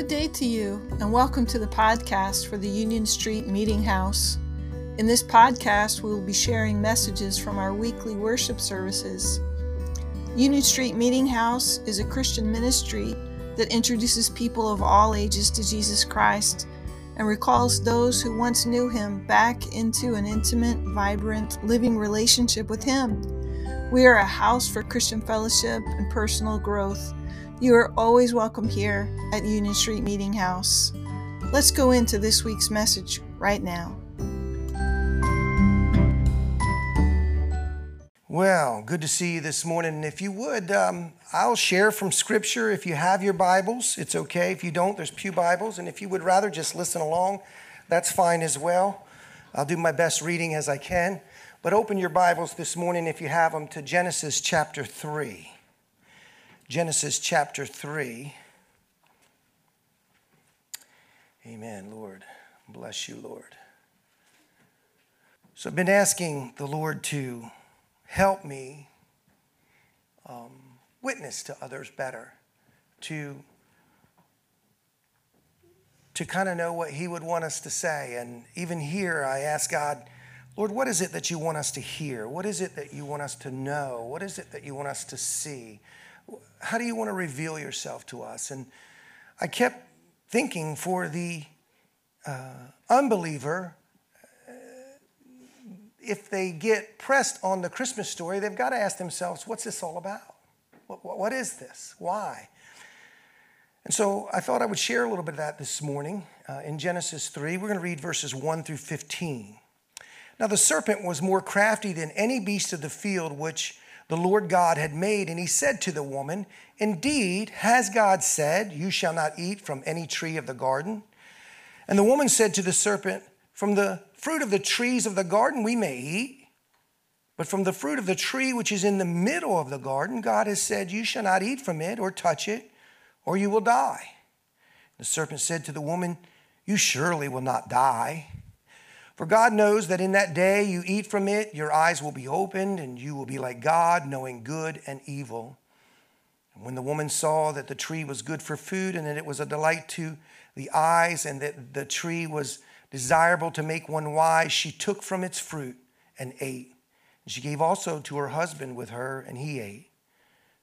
Good day to you, and welcome to the podcast for the Union Street Meeting House. In this podcast, we will be sharing messages from our weekly worship services. Union Street Meeting House is a Christian ministry that introduces people of all ages to Jesus Christ and recalls those who once knew him back into an intimate, vibrant, living relationship with him. We are a house for Christian fellowship and personal growth. You are always welcome here at Union Street Meeting House. Let's go into this week's message right now. Well, good to see you this morning. If you would, um, I'll share from Scripture. If you have your Bibles, it's okay. If you don't, there's Pew Bibles. And if you would rather just listen along, that's fine as well. I'll do my best reading as I can. But open your Bibles this morning, if you have them, to Genesis chapter 3. Genesis chapter 3. Amen, Lord. Bless you, Lord. So I've been asking the Lord to help me um, witness to others better, to, to kind of know what He would want us to say. And even here, I ask God, Lord, what is it that you want us to hear? What is it that you want us to know? What is it that you want us to see? How do you want to reveal yourself to us? And I kept thinking for the uh, unbeliever, uh, if they get pressed on the Christmas story, they've got to ask themselves, what's this all about? what, what, is this? Why? And so I thought I would share a little bit of that this morning uh, in Genesis 3. We're going to read verses 1 through 15. Now, the serpent was more crafty than any beast of the field which the Lord God had made. And he said to the woman, Indeed, has God said, You shall not eat from any tree of the garden? And the woman said to the serpent, From the fruit of the trees of the garden we may eat, but from the fruit of the tree which is in the middle of the garden, God has said, You shall not eat from it or touch it, or you will die. The serpent said to the woman, You surely will not die. For God knows that in that day you eat from it, your eyes will be opened, and you will be like God, knowing good and evil. And when the woman saw that the tree was good for food, and that it was a delight to the eyes, and that the tree was desirable to make one wise, she took from its fruit and ate. And she gave also to her husband with her, and he ate.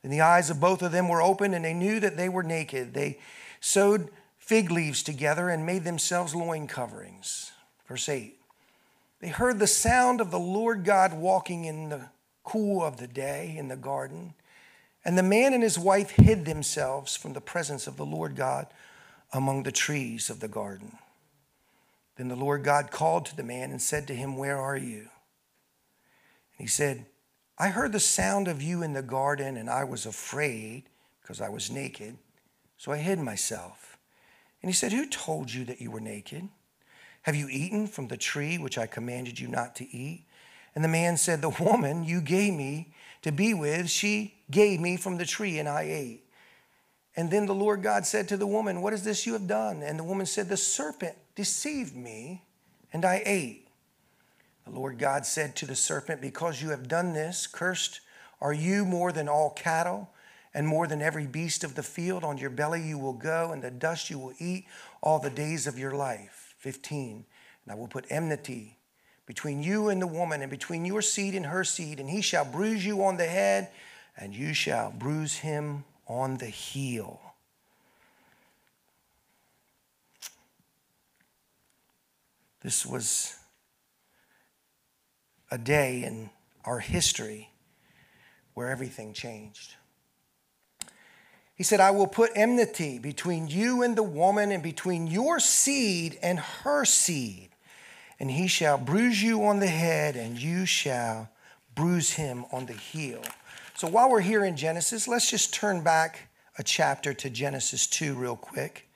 Then the eyes of both of them were opened, and they knew that they were naked. They sewed fig leaves together and made themselves loin coverings. Verse 8. They heard the sound of the Lord God walking in the cool of the day in the garden. And the man and his wife hid themselves from the presence of the Lord God among the trees of the garden. Then the Lord God called to the man and said to him, Where are you? And he said, I heard the sound of you in the garden, and I was afraid because I was naked, so I hid myself. And he said, Who told you that you were naked? Have you eaten from the tree which I commanded you not to eat? And the man said, The woman you gave me to be with, she gave me from the tree, and I ate. And then the Lord God said to the woman, What is this you have done? And the woman said, The serpent deceived me, and I ate. The Lord God said to the serpent, Because you have done this, cursed are you more than all cattle, and more than every beast of the field. On your belly you will go, and the dust you will eat all the days of your life. 15. And I will put enmity between you and the woman, and between your seed and her seed, and he shall bruise you on the head, and you shall bruise him on the heel. This was a day in our history where everything changed. He said, I will put enmity between you and the woman, and between your seed and her seed. And he shall bruise you on the head, and you shall bruise him on the heel. So while we're here in Genesis, let's just turn back a chapter to Genesis 2 real quick,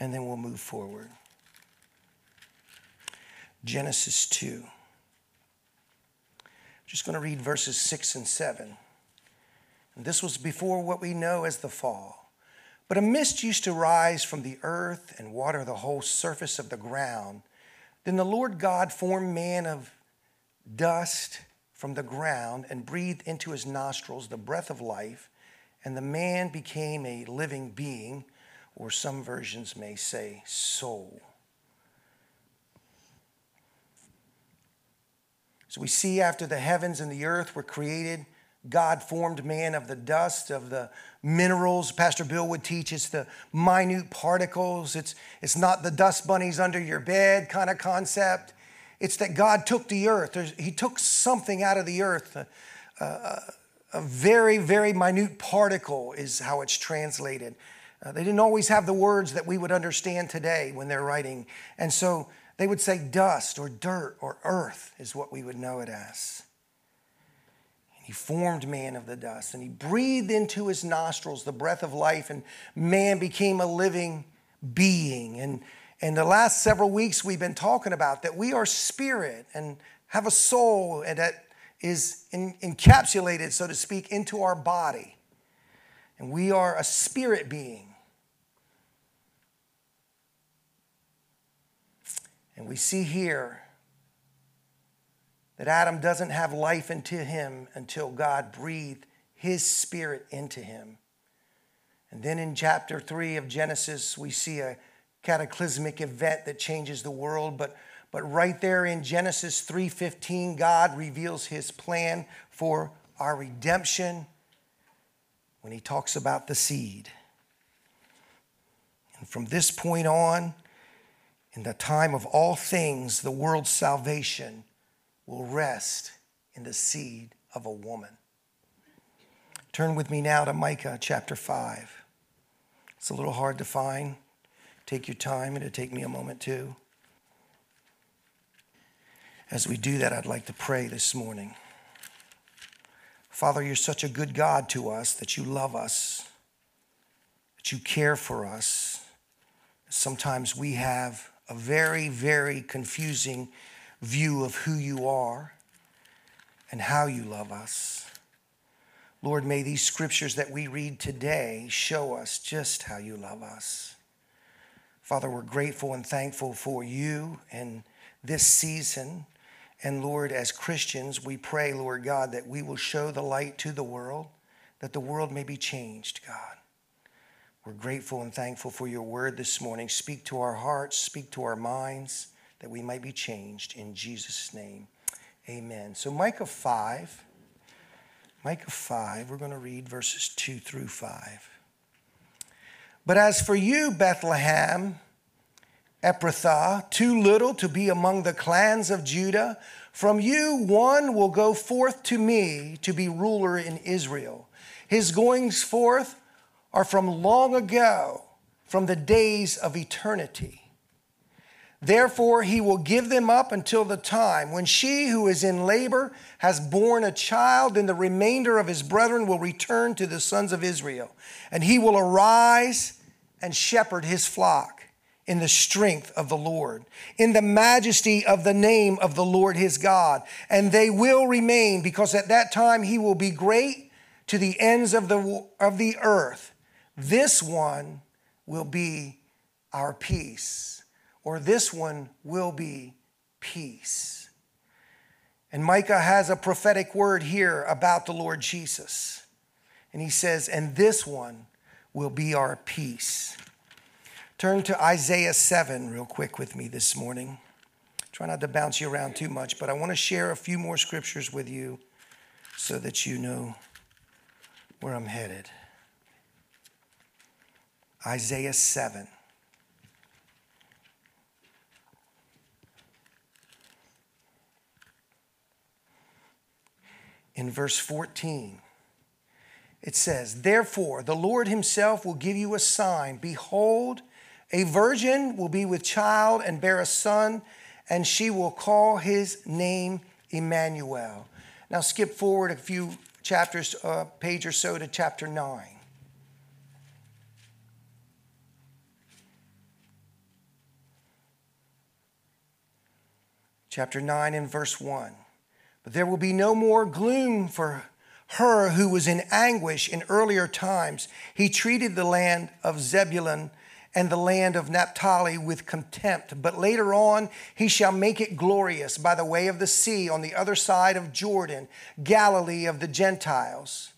and then we'll move forward. Genesis 2. Just going to read verses 6 and 7. This was before what we know as the fall. But a mist used to rise from the earth and water the whole surface of the ground. Then the Lord God formed man of dust from the ground and breathed into his nostrils the breath of life, and the man became a living being. or some versions may say soul. So we see after the heavens and the earth were created, God formed man of the dust, of the minerals. Pastor Bill would teach it's the minute particles. It's, it's not the dust bunnies under your bed kind of concept. It's that God took the earth. There's, he took something out of the earth. A, very, very minute particle is how it's translated. Uh, they didn't always have the words that we would understand today when they're writing. And so they would say dust or dirt or earth is what we would know it as. He formed man of the dust and he breathed into his nostrils the breath of life, and man became a living being. And, and the last several weeks, we've been talking about that we are spirit and have a soul and that is in, encapsulated, so to speak, into our body. And we are a spirit being. And we see here that Adam doesn't have life into him until God breathed his spirit into him. And then in chapter 3 of Genesis, we see a cataclysmic event that changes the world, but but right there in Genesis 3:15 God reveals his plan for our redemption when he talks about the seed. And from this point on, in the time of all things, the world's salvation will rest in the seed of a woman. Turn with me now to Micah chapter 5. It's a little hard to find. Take your time, and it'll take me a moment too. As we do that, I'd like to pray this morning. Father, you're such a good God to us that you love us, that you care for us. Sometimes we have a very, very confusing view of who you are and how you love us. Lord, may these scriptures that we read today show us just how you love us. Father, we're grateful and thankful for you and this season. And Lord, as Christians, we pray, Lord God, that we will show the light to the world, that the world may be changed, God. We're grateful and thankful for your word this morning. Speak to our hearts, speak to our minds that we might be changed in Jesus' name. Amen. So, Micah 5, Micah 5, we're going to read verses 2 through 5. But as for you, Bethlehem, Ephrathah, too little to be among the clans of Judah, from you one will go forth to me to be ruler in Israel. His goings forth are from long ago, from the days of eternity. Therefore, he will give them up until the time when she who is in labor has borne a child, and the remainder of his brethren will return to the sons of Israel. And he will arise and shepherd his flock in the strength of the Lord, in the majesty of the name of the Lord his God. And they will remain, because at that time he will be great to the ends of the, of the earth. This one will be our peace or this one will be peace. And Micah has a prophetic word here about the Lord Jesus. And he says, and this one will be our peace. Turn to Isaiah 7 real quick with me this morning. Try not to bounce you around too much, but I want to share a few more scriptures with you so that you know where I'm headed. Isaiah 7. In verse 14. It says, Therefore, the Lord himself will give you a sign. Behold, a virgin will be with child and bear a son, and she will call his name Emmanuel. Now, skip forward a few chapters, a uh, page or so to chapter 9. Chapter 9 and verse 1. There will be no more gloom for her who was in anguish in earlier times. He treated the land of Zebulun and the land of Naphtali with contempt. But later on, he shall make it glorious by the way of the sea on the other side of Jordan, Galilee of the Gentiles.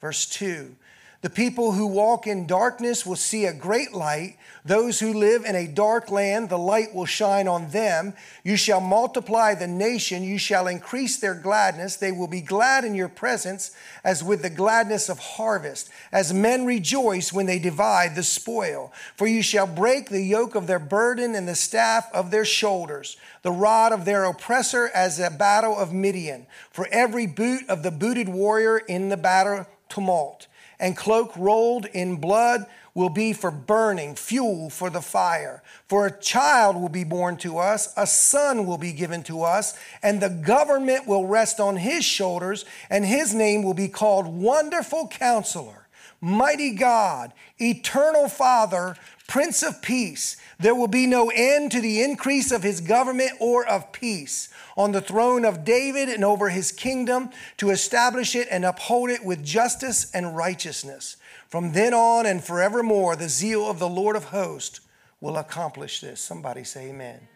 Verse 2 The people who walk in darkness will see a great light. Those who live in a dark land, the light will shine on them. You shall multiply the nation. You shall increase their gladness. They will be glad in your presence as with the gladness of harvest, as men rejoice when they divide the spoil. For you shall break the yoke of their burden and the staff of their shoulders, the rod of their oppressor as a battle of Midian. For every boot of the booted warrior in the battle tumult and cloak rolled in blood will be for burning, fuel for the fire. For a child will be born to us, a son will be given to us, and the government will rest on his shoulders, and his name will be called Wonderful Counselor, Mighty God, Eternal Father, Prince of Peace. There will be no end to the increase of his government or of peace on the throne of David and over his kingdom to establish it and uphold it with justice and righteousness. From then on and forevermore, the zeal of the Lord of hosts will accomplish this. Somebody say amen.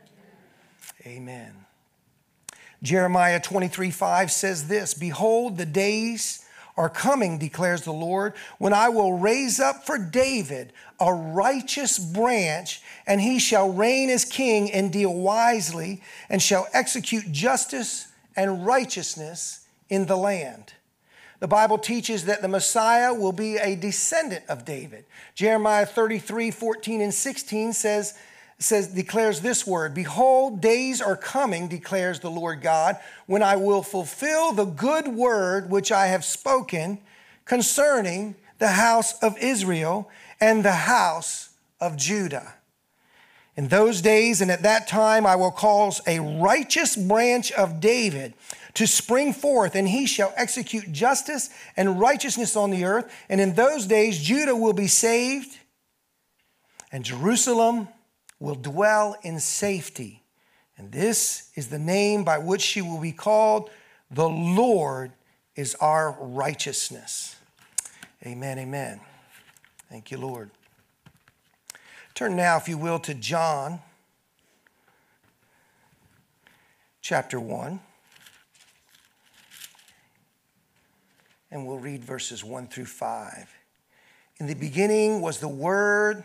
Amen. Jeremiah 23 5 says this Behold, the days are coming, declares the Lord, when I will raise up for David a righteous branch, and he shall reign as king and deal wisely, and shall execute justice and righteousness in the land. The Bible teaches that the Messiah will be a descendant of David. Jeremiah 33 14 and 16 says, says, declares this word Behold, days are coming, declares the Lord God, when I will fulfill the good word which I have spoken concerning the house of Israel and the house of Judah. In those days and at that time, I will cause a righteous branch of David to spring forth, and he shall execute justice and righteousness on the earth. And in those days, Judah will be saved, and Jerusalem will dwell in safety. And this is the name by which she will be called the Lord is our righteousness. Amen, amen. Thank you, Lord. Turn now, if you will, to John chapter 1. And we'll read verses 1 through 5. In the beginning was the Word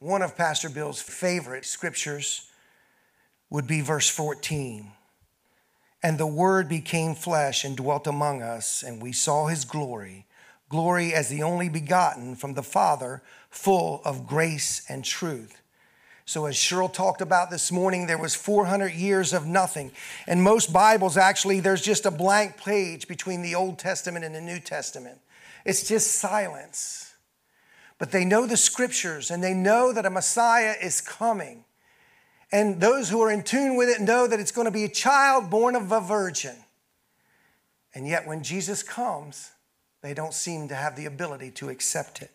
one of Pastor Bill's favorite scriptures would be verse 14. And the Word became flesh and dwelt among us, and we saw his glory glory as the only begotten from the Father, full of grace and truth. So as Cheryl talked about this morning, there was 400 years of nothing. And most Bibles actually there's just a blank page between the Old Testament and the New Testament. It's just silence but they know the scriptures and they know that a Messiah is coming. And those who are in tune with it know that it's going to be a child born of a virgin. And yet, when Jesus comes, they don't seem to have the ability to accept it.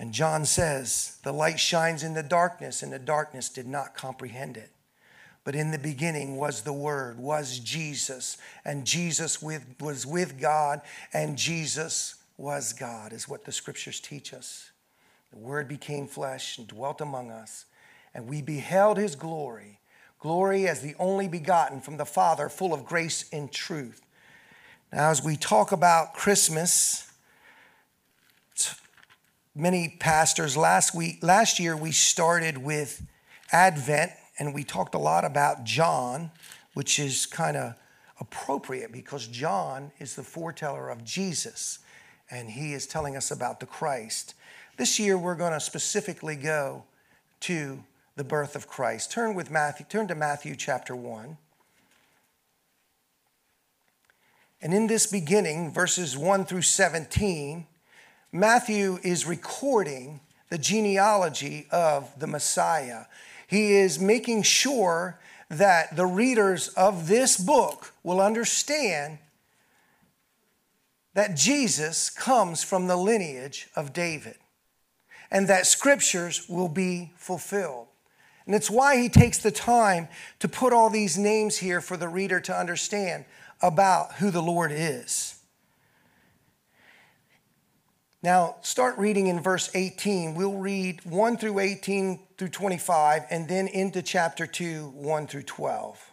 And John says, The light shines in the darkness, and the darkness did not comprehend it. But in the beginning was the Word, was Jesus, and Jesus with, was with God, and Jesus was God, is what the scriptures teach us. The Word became flesh and dwelt among us, and we beheld his glory glory as the only begotten from the Father, full of grace and truth. Now, as we talk about Christmas, many pastors last week, last year, we started with Advent and we talked a lot about John, which is kind of appropriate because John is the foreteller of Jesus and he is telling us about the Christ. This year we're going to specifically go to the birth of Christ. Turn with Matthew, turn to Matthew chapter 1. And in this beginning, verses 1 through 17, Matthew is recording the genealogy of the Messiah. He is making sure that the readers of this book will understand that Jesus comes from the lineage of David. and that scriptures will be fulfilled. And it's why he takes the time to put all these names here for the reader to understand about who the Lord is. Now, start reading in verse 18. We'll read 1 through 18 through 25, and then into chapter 2, 1 through 12.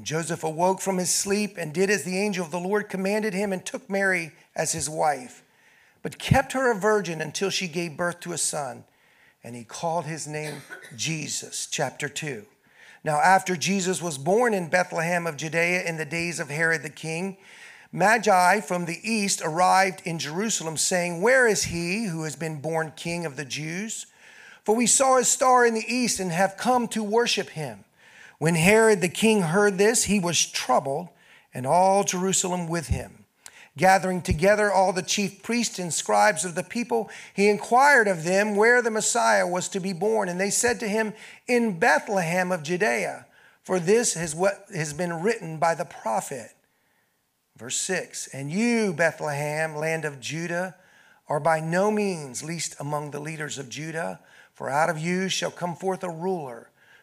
And Joseph awoke from his sleep and did as the angel of the Lord commanded him and took Mary as his wife, but kept her a virgin until she gave birth to a son. And he called his name Jesus. Chapter 2. Now, after Jesus was born in Bethlehem of Judea in the days of Herod the king, Magi from the east arrived in Jerusalem, saying, Where is he who has been born king of the Jews? For we saw his star in the east and have come to worship him. When Herod the king heard this, he was troubled, and all Jerusalem with him. Gathering together all the chief priests and scribes of the people, he inquired of them where the Messiah was to be born. And they said to him, In Bethlehem of Judea, for this is what has been written by the prophet. Verse 6 And you, Bethlehem, land of Judah, are by no means least among the leaders of Judah, for out of you shall come forth a ruler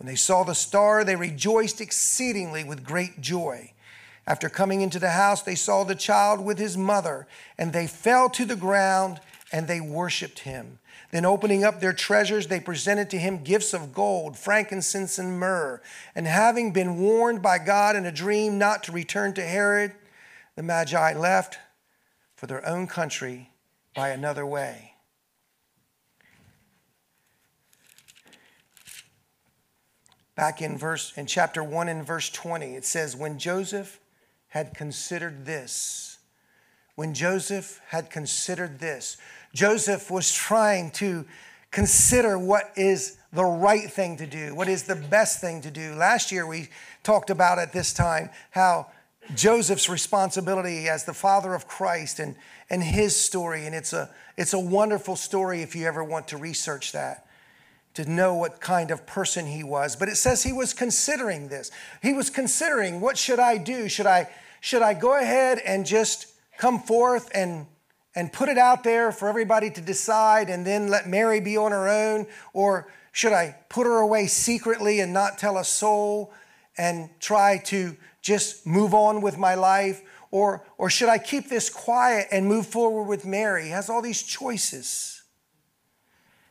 When they saw the star, they rejoiced exceedingly with great joy. After coming into the house, they saw the child with his mother, and they fell to the ground and they worshiped him. Then, opening up their treasures, they presented to him gifts of gold, frankincense, and myrrh. And having been warned by God in a dream not to return to Herod, the Magi left for their own country by another way. Back in verse in chapter 1 and verse 20 it says when joseph had considered this when joseph had considered this joseph was trying to consider what is the right thing to do what is the best thing to do. Last year we talked about at this time how joseph's responsibility as the father of christ and, and his story and it's a it's a wonderful story if you ever want to research that to know what kind of person he was. But it says he was considering this. He was considering what should i do? Should i should i go ahead and just come forth and and put it out there for everybody to decide and then let mary be on her own? Or should i put her away secretly and not tell a soul and try to just move on with my life? Or or should i keep this quiet and move forward with mary? He has all these choices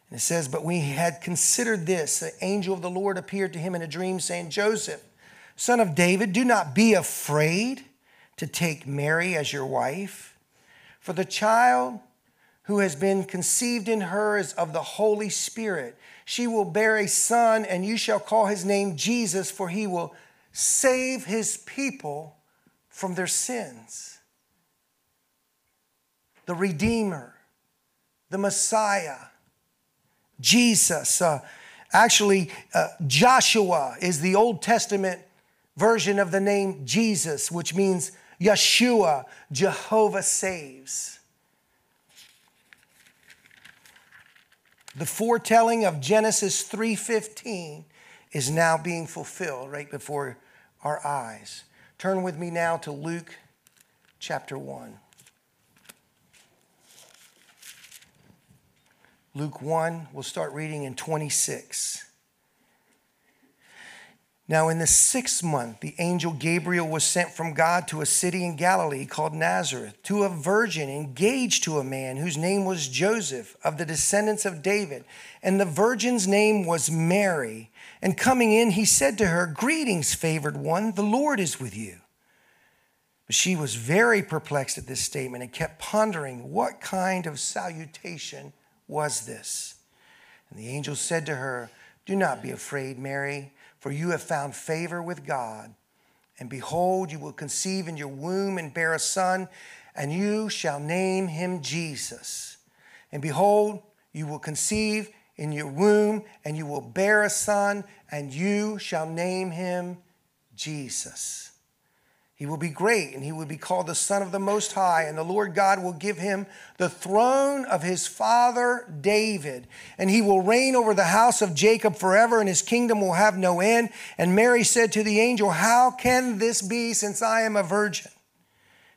and it says, But we had considered this, the angel of the Lord appeared to him in a dream, saying, Joseph, son of David, do not be afraid to take Mary as your wife, for the child who has been conceived in her is of the Holy Spirit. She will bear a son, and you shall call his name Jesus, for he will save his people from their sins. The Redeemer, the Messiah Jesus. Uh, actually, uh, Joshua is the Old Testament version of the name Jesus, which means Yeshua, Jehovah saves. The foretelling of Genesis 3:15 is now being fulfilled right before our eyes. Turn with me now to Luke chapter 1. Luke 1, we'll start reading in 26. Now, in the sixth month, the angel Gabriel was sent from God to a city in Galilee called Nazareth to a virgin engaged to a man whose name was Joseph of the descendants of David. And the virgin's name was Mary. And coming in, he said to her, Greetings, favored one, the Lord is with you. But she was very perplexed at this statement and kept pondering what kind of salutation was this. And the angel said to her, Do not be afraid, Mary for you have found favor with God. And behold, you will conceive in your womb and bear a son, and you shall name him Jesus. And behold, you will conceive in your womb, and you will bear a son, and you shall name him Jesus. He will be great, and he will be called the Son of the Most High, and the Lord God will give him the throne of his father David, and he will reign over the house of Jacob forever, and his kingdom will have no end. And Mary said to the angel, How can this be, since I am a virgin?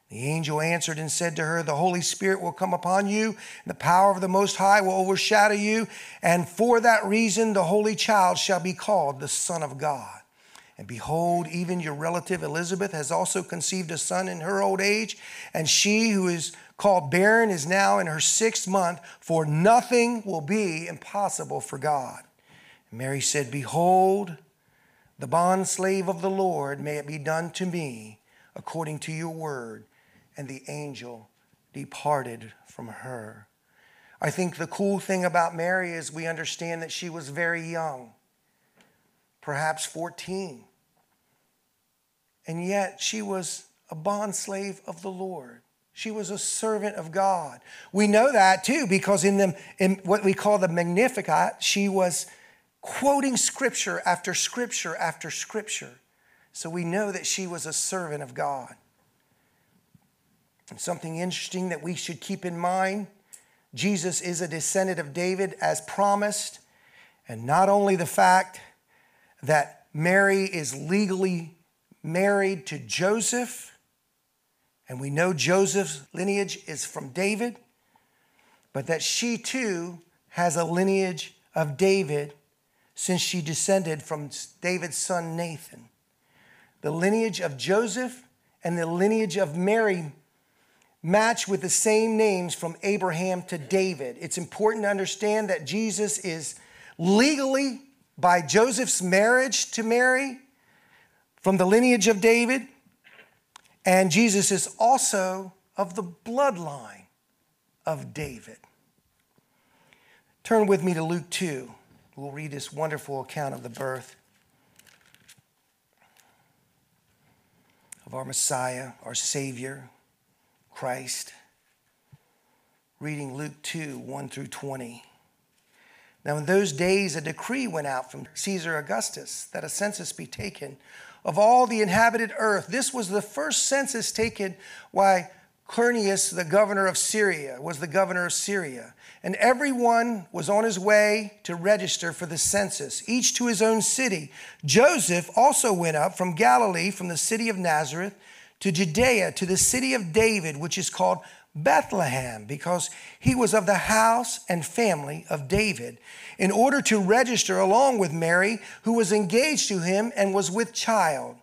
The angel answered and said to her, The Holy Spirit will come upon you, and the power of the Most High will overshadow you, and for that reason the Holy Child shall be called the Son of God. And behold, even your relative Elizabeth has also conceived a son in her old age, and she who is called barren is now in her sixth month, for nothing will be impossible for God. And Mary said, Behold, the bondslave of the Lord, may it be done to me according to your word. And the angel departed from her. I think the cool thing about Mary is we understand that she was very young perhaps 14. And yet she was a bondslave of the Lord. She was a servant of God. We know that too because in, the, in what we call the Magnificat, she was quoting scripture after scripture after scripture. So we know that she was a servant of God. And something interesting that we should keep in mind Jesus is a descendant of David as promised. And not only the fact that Mary is legally married to Joseph, and we know Joseph's lineage is from David, but that she too has a lineage of David since she descended from David's son Nathan. The lineage of Joseph and the lineage of Mary match with the same names from Abraham to David. It's important to understand that Jesus is legally by Joseph's marriage to Mary from the lineage of David, and Jesus is also of the bloodline of David. Turn with me to Luke 2. We'll read this wonderful account of the birth of our Messiah, our Savior, Christ. Reading Luke 2 1 through 20. Now, in those days, a decree went out from Caesar Augustus that a census be taken of all the inhabited earth. This was the first census taken by Quirinius, the governor of Syria, was the governor of Syria. And everyone was on his way to register for the census, each to his own city. Joseph also went up from Galilee, from the city of Nazareth, to Judea, to the city of David, which is called Bethlehem because he was of the house and family of David, in order to register along with Mary, who was engaged to him and was with child.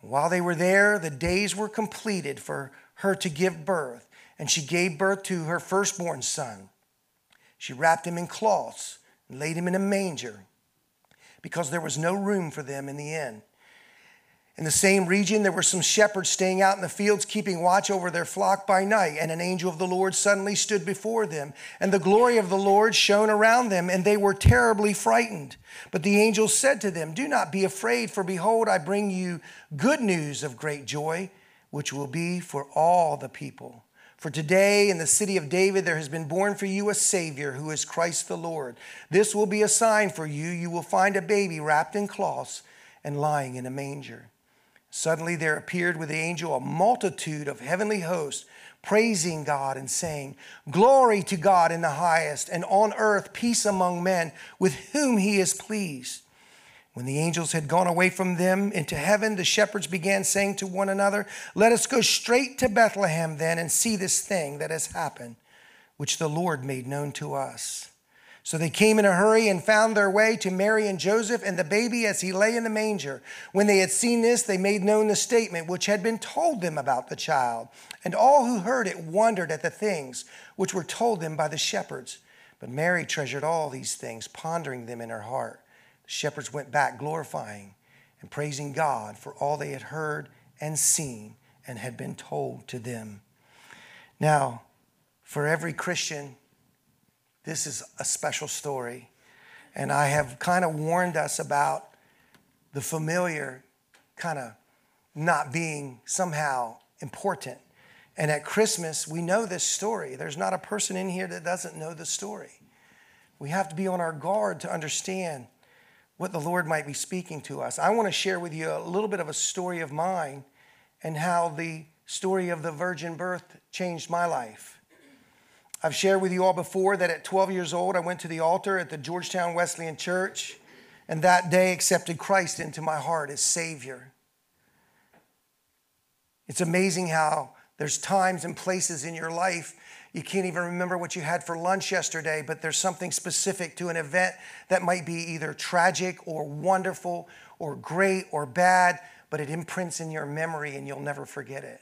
While they were there, the days were completed for her to give birth, and she gave birth to her firstborn son. She wrapped him in cloths and laid him in a manger because there was no room for them in the inn. In the same region, there were some shepherds staying out in the fields, keeping watch over their flock by night. And an angel of the Lord suddenly stood before them, and the glory of the Lord shone around them, and they were terribly frightened. But the angel said to them, Do not be afraid, for behold, I bring you good news of great joy, which will be for all the people. For today in the city of David there has been born for you a Savior who is Christ the Lord. This will be a sign for you. You will find a baby wrapped in cloths and lying in a manger. Suddenly there appeared with the angel a multitude of heavenly hosts, praising God and saying, Glory to God in the highest, and on earth peace among men with whom he is pleased. When the angels had gone away from them into heaven, the shepherds began saying to one another, Let us go straight to Bethlehem then and see this thing that has happened, which the Lord made known to us. So they came in a hurry and found their way to Mary and Joseph and the baby as he lay in the manger. When they had seen this, they made known the statement which had been told them about the child. And all who heard it wondered at the things which were told them by the shepherds. But Mary treasured all these things, pondering them in her heart. The shepherds went back, glorifying and praising God for all they had heard and seen and had been told to them. Now, for every Christian, this is a special story. And I have kind of warned us about the familiar kind of not being somehow important. And at Christmas, we know this story. There's not a person in here that doesn't know the story. We have to be on our guard to understand what the Lord might be speaking to us. I want to share with you a little bit of a story of mine and how the story of the virgin birth changed my life. I've shared with you all before that at 12 years old, I went to the altar at the Georgetown Wesleyan Church and that day accepted Christ into my heart as Savior. It's amazing how there's times and places in your life you can't even remember what you had for lunch yesterday, but there's something specific to an event that might be either tragic or wonderful or great or bad, but it imprints in your memory and you'll never forget it.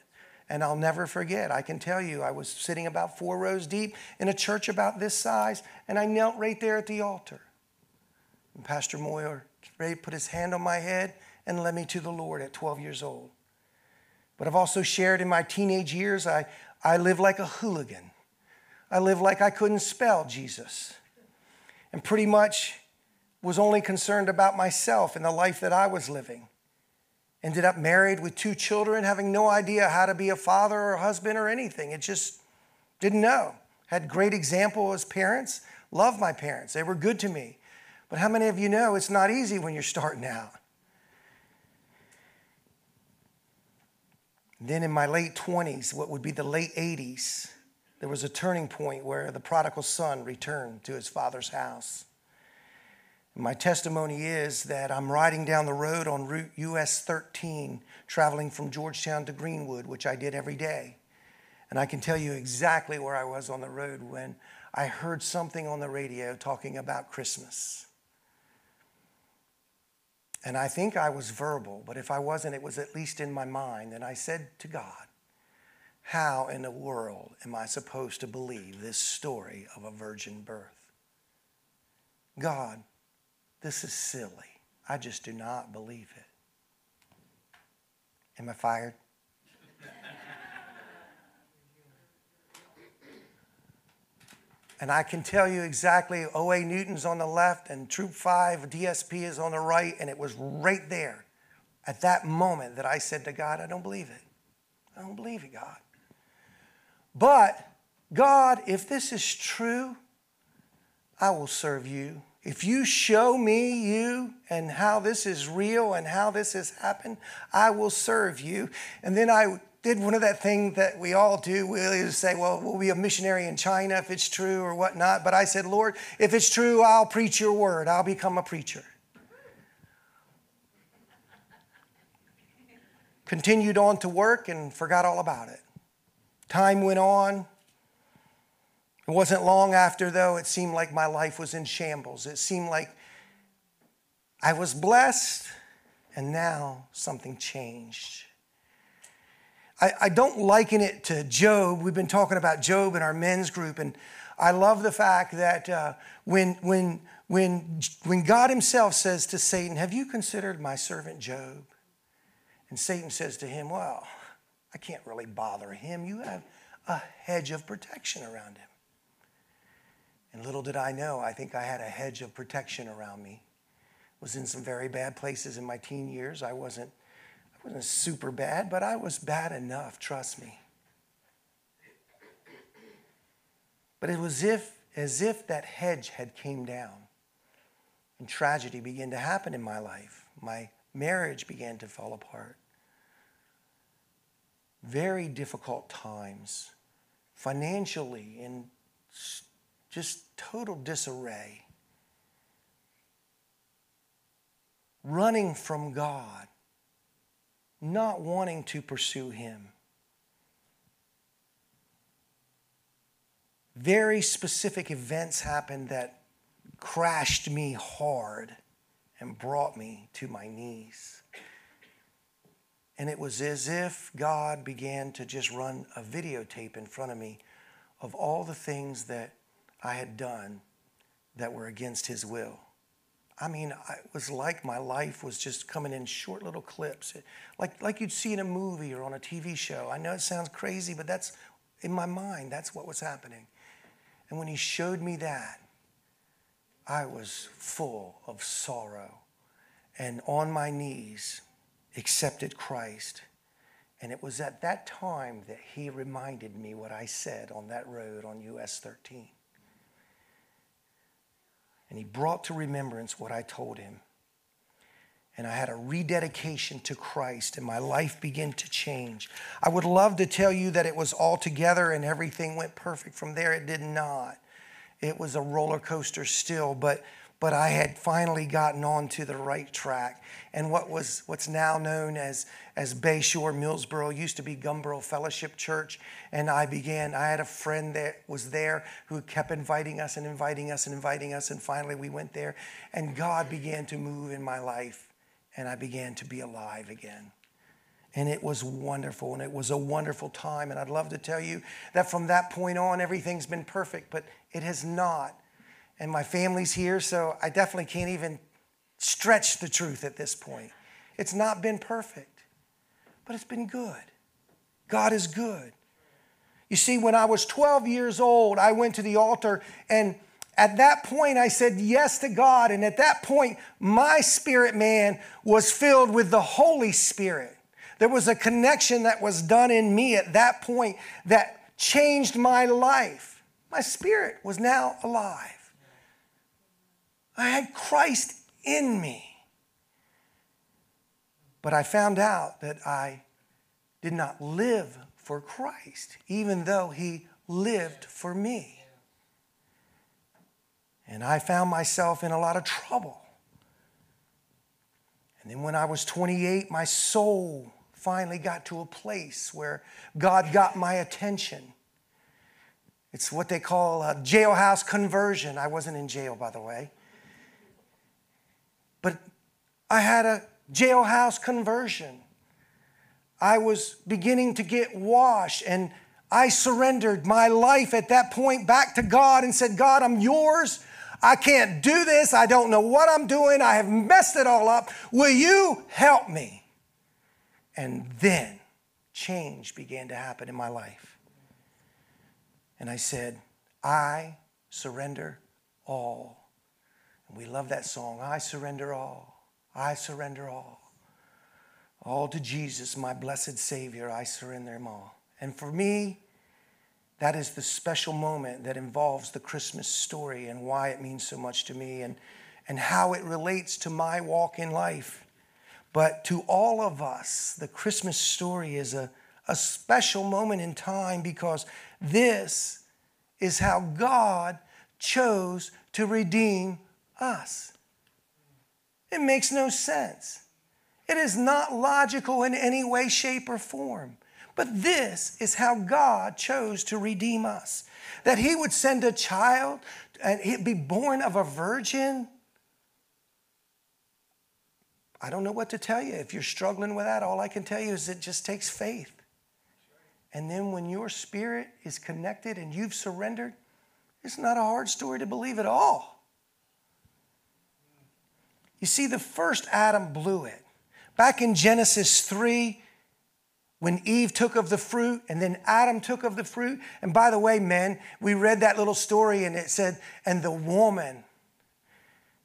And I'll never forget, I can tell you, I was sitting about four rows deep in a church about this size, and I knelt right there at the altar. And Pastor Moyer put his hand on my head and led me to the Lord at 12 years old. But I've also shared in my teenage years, I, I lived like a hooligan. I lived like I couldn't spell Jesus. And pretty much was only concerned about myself and the life that I was living. Ended up married with two children, having no idea how to be a father or a husband or anything. It just didn't know. Had great example as parents. Loved my parents. They were good to me. But how many of you know it's not easy when you're starting out? Then in my late 20s, what would be the late 80s, there was a turning point where the prodigal son returned to his father's house. My testimony is that I'm riding down the road on Route US 13, traveling from Georgetown to Greenwood, which I did every day. And I can tell you exactly where I was on the road when I heard something on the radio talking about Christmas. And I think I was verbal, but if I wasn't, it was at least in my mind. And I said to God, How in the world am I supposed to believe this story of a virgin birth? God, this is silly. I just do not believe it. Am I fired? and I can tell you exactly OA Newton's on the left and Troop 5 DSP is on the right, and it was right there at that moment that I said to God, I don't believe it. I don't believe it, God. But, God, if this is true, I will serve you if you show me you and how this is real and how this has happened, I will serve you. And then I did one of that thing that we all do. We just say, well, we'll be a missionary in China if it's true or whatnot. But I said, Lord, if it's true, I'll preach your word. I'll become a preacher. Continued on to work and forgot all about it. Time went on. It wasn't long after, though, it seemed like my life was in shambles. It seemed like I was blessed, and now something changed. I, I, don't liken it to Job. We've been talking about Job in our men's group, and I love the fact that uh, when, when, when, when God Himself says to Satan, Have you considered my servant Job? And Satan says to him, Well, I can't really bother him. You have a hedge of protection around him. And little did I know, I think I had a hedge of protection around me. Was in some very bad places in my teen years. I wasn't, I wasn't super bad, but I was bad enough, trust me. But it was if, as if that hedge had came down and tragedy began to happen in my life. My marriage began to fall apart. Very difficult times financially, in just total disarray. Running from God, not wanting to pursue Him. Very specific events happened that crashed me hard and brought me to my knees. And it was as if God began to just run a videotape in front of me of all the things that I had done that were against His will. I mean, it was like my life was just coming in short little clips, like, like you'd see in a movie or on a TV show. I know it sounds crazy, but that's in my mind, that's what was happening. And when He showed me that, I was full of sorrow and on my knees accepted Christ. And it was at that time that he reminded me what I said on that road on US 13. And he brought to remembrance what I told him. And I had a rededication to Christ, and my life began to change. I would love to tell you that it was all together and everything went perfect from there. It did not. It was a roller coaster still, but but I had finally gotten onto the right track. And what was what's now known as, as Bayshore Millsboro used to be Gumboro Fellowship Church. And I began, I had a friend that was there who kept inviting us and inviting us and inviting us. And finally we went there. And God began to move in my life. And I began to be alive again. And it was wonderful, and it was a wonderful time. And I'd love to tell you that from that point on, everything's been perfect, but it has not and my family's here, so I definitely can't even stretch the truth at this point. It's not been perfect, but it's been good. God is good. You see, when I was 12 years old, I went to the altar, and at that point, I said yes to God. And at that point, my spirit man was filled with the Holy Spirit. There was a connection that was done in me at that point that changed my life. My spirit was now alive. I had Christ in me. But I found out that I did not live for Christ, even though He lived for me. And I found myself in a lot of trouble. And then when I was 28, my soul finally got to a place where God got my attention. It's what they call a jailhouse conversion. I wasn't in jail, by the way. But I had a jailhouse conversion. I was beginning to get washed, and I surrendered my life at that point back to God and said, God, I'm yours. I can't do this. I don't know what I'm doing. I have messed it all up. Will you help me? And then change began to happen in my life. And I said, I surrender all. And we love that song I surrender all. I surrender all. All to Jesus, my blessed Savior, I surrender them all. And for me, that is the special moment that involves the Christmas story and why it means so much to me and, and how it relates to my walk in life. But to all of us, the Christmas story is a, a special moment in time because this is how God chose to redeem us. It makes no sense. It is not logical in any way, shape, or form. But this is how God chose to redeem us that He would send a child and he'd be born of a virgin. I don't know what to tell you. If you're struggling with that, all I can tell you is it just takes faith. And then when your spirit is connected and you've surrendered, it's not a hard story to believe at all. You see, the first Adam blew it. Back in Genesis 3, when Eve took of the fruit and then Adam took of the fruit. And by the way, men, we read that little story and it said, and the woman.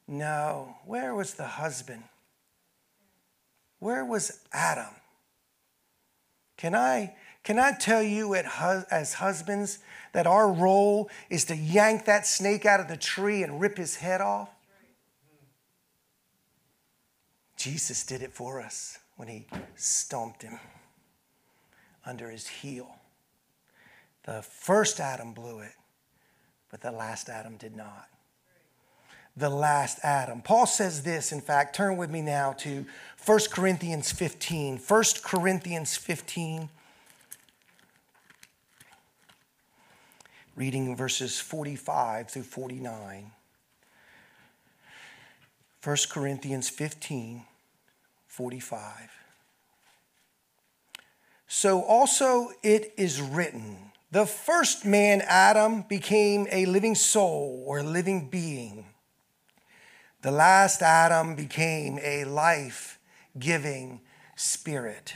No, where was the husband? Where was Adam? Can I, can I tell you as husbands that our role is to yank that snake out of the tree and rip his head off? Jesus did it for us when he stomped him under his heel. The first Adam blew it, but the last Adam did not. The last Adam. Paul says this, in fact, turn with me now to 1 Corinthians 15. 1 Corinthians 15. Reading verses 45 through 49. 1 Corinthians 15, 45. So also it is written the first man, Adam, became a living soul or a living being. The last Adam became a life giving spirit.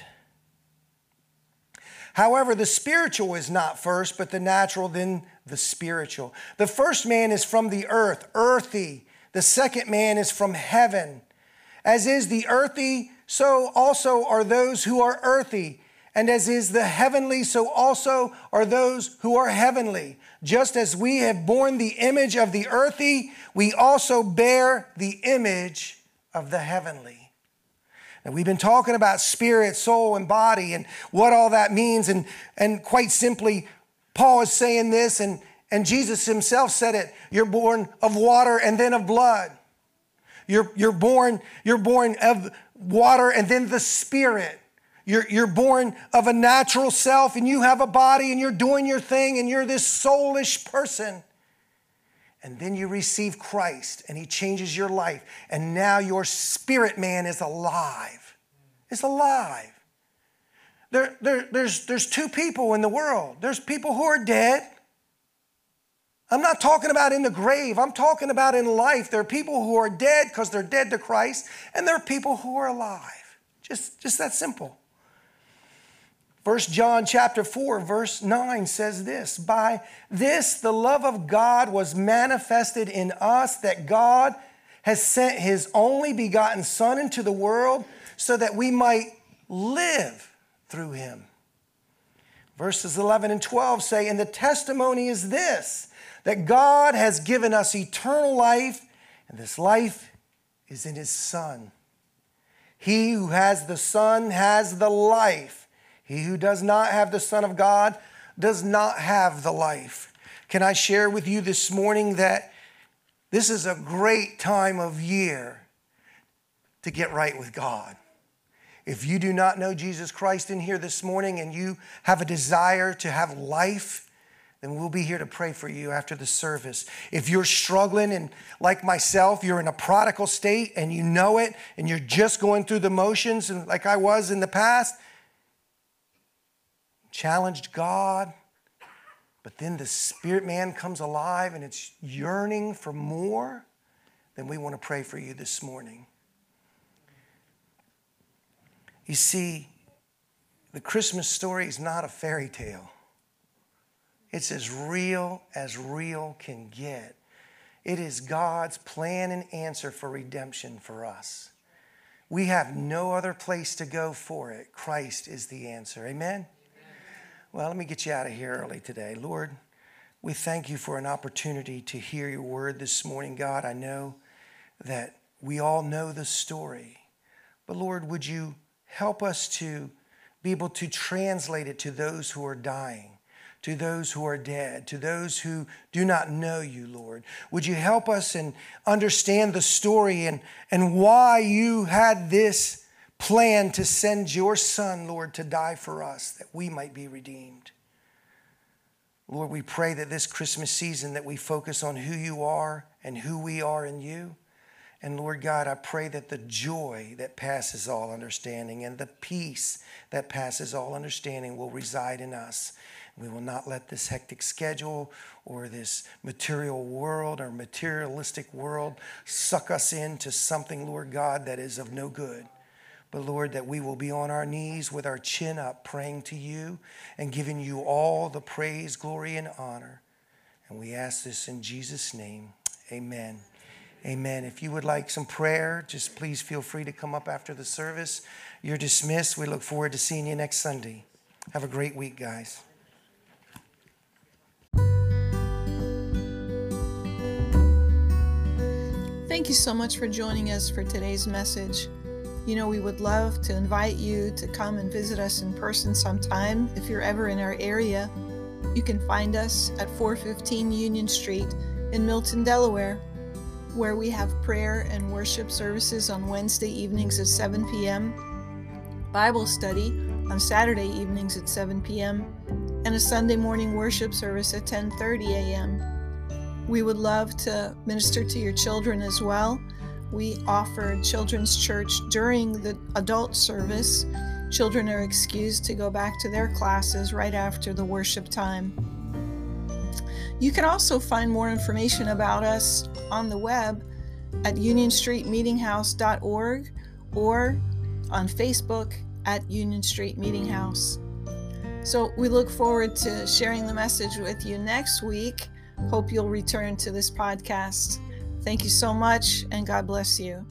However, the spiritual is not first, but the natural, then the spiritual. The first man is from the earth, earthy, the second man is from heaven. As is the earthy, so also are those who are earthy. And as is the heavenly, so also are those who are heavenly. Just as we have borne the image of the earthy, we also bear the image of the heavenly. And we've been talking about spirit, soul, and body and what all that means. And, and quite simply, Paul is saying this, and, and Jesus himself said it you're born of water and then of blood. You're, you're, born, you're born of water and then the spirit. You're, you're born of a natural self and you have a body and you're doing your thing and you're this soulish person. And then you receive Christ and he changes your life. And now your spirit man is alive. It's alive. There, there, there's, there's two people in the world there's people who are dead I'm not talking about in the grave. I'm talking about in life. There are people who are dead because they're dead to Christ, and there are people who are alive. Just, just that simple. First John chapter 4 verse 9 says this, by this the love of God was manifested in us that God has sent his only begotten son into the world so that we might live through him. Verses 11 and 12 say, and the testimony is this that God has given us eternal life, and this life is in His Son. He who has the Son has the life. He who does not have the Son of God does not have the life. Can I share with you this morning that this is a great time of year to get right with God? If you do not know Jesus Christ in here this morning and you have a desire to have life, then we'll be here to pray for you after the service. If you're struggling and like myself, you're in a prodigal state and you know it and you're just going through the motions and like I was in the past, challenged God, but then the spirit man comes alive and it's yearning for more, then we want to pray for you this morning. You see, the Christmas story is not a fairy tale. It's as real as real can get. It is God's plan and answer for redemption for us. We have no other place to go for it. Christ is the answer. Amen? Amen? Well, let me get you out of here early today. Lord, we thank you for an opportunity to hear your word this morning, God. I know that we all know the story, but Lord, would you help us to be able to translate it to those who are dying? To those who are dead, to those who do not know you, Lord. Would you help us and understand the story and, and why you had this plan to send your Son, Lord, to die for us, that we might be redeemed. Lord, we pray that this Christmas season that we focus on who you are and who we are in you. And Lord God, I pray that the joy that passes all understanding and the peace that passes all understanding will reside in us. We will not let this hectic schedule or this material world or materialistic world suck us into something, Lord God, that is of no good. But Lord, that we will be on our knees with our chin up, praying to you and giving you all the praise, glory, and honor. And we ask this in Jesus' name. Amen. Amen. If you would like some prayer, just please feel free to come up after the service. You're dismissed. We look forward to seeing you next Sunday. Have a great week, guys. Thank you so much for joining us for today's message. You know, we would love to invite you to come and visit us in person sometime if you're ever in our area. You can find us at 415 Union Street in Milton, Delaware, where we have prayer and worship services on Wednesday evenings at 7 p.m., Bible study on Saturday evenings at 7 p.m., and a Sunday morning worship service at 10:30 a.m. We would love to minister to your children as well. We offer children's church during the adult service. Children are excused to go back to their classes right after the worship time. You can also find more information about us on the web at unionstreetmeetinghouse.org or on Facebook at Union Street Meeting House. So we look forward to sharing the message with you next week. Hope you'll return to this podcast. Thank you so much, and God bless you.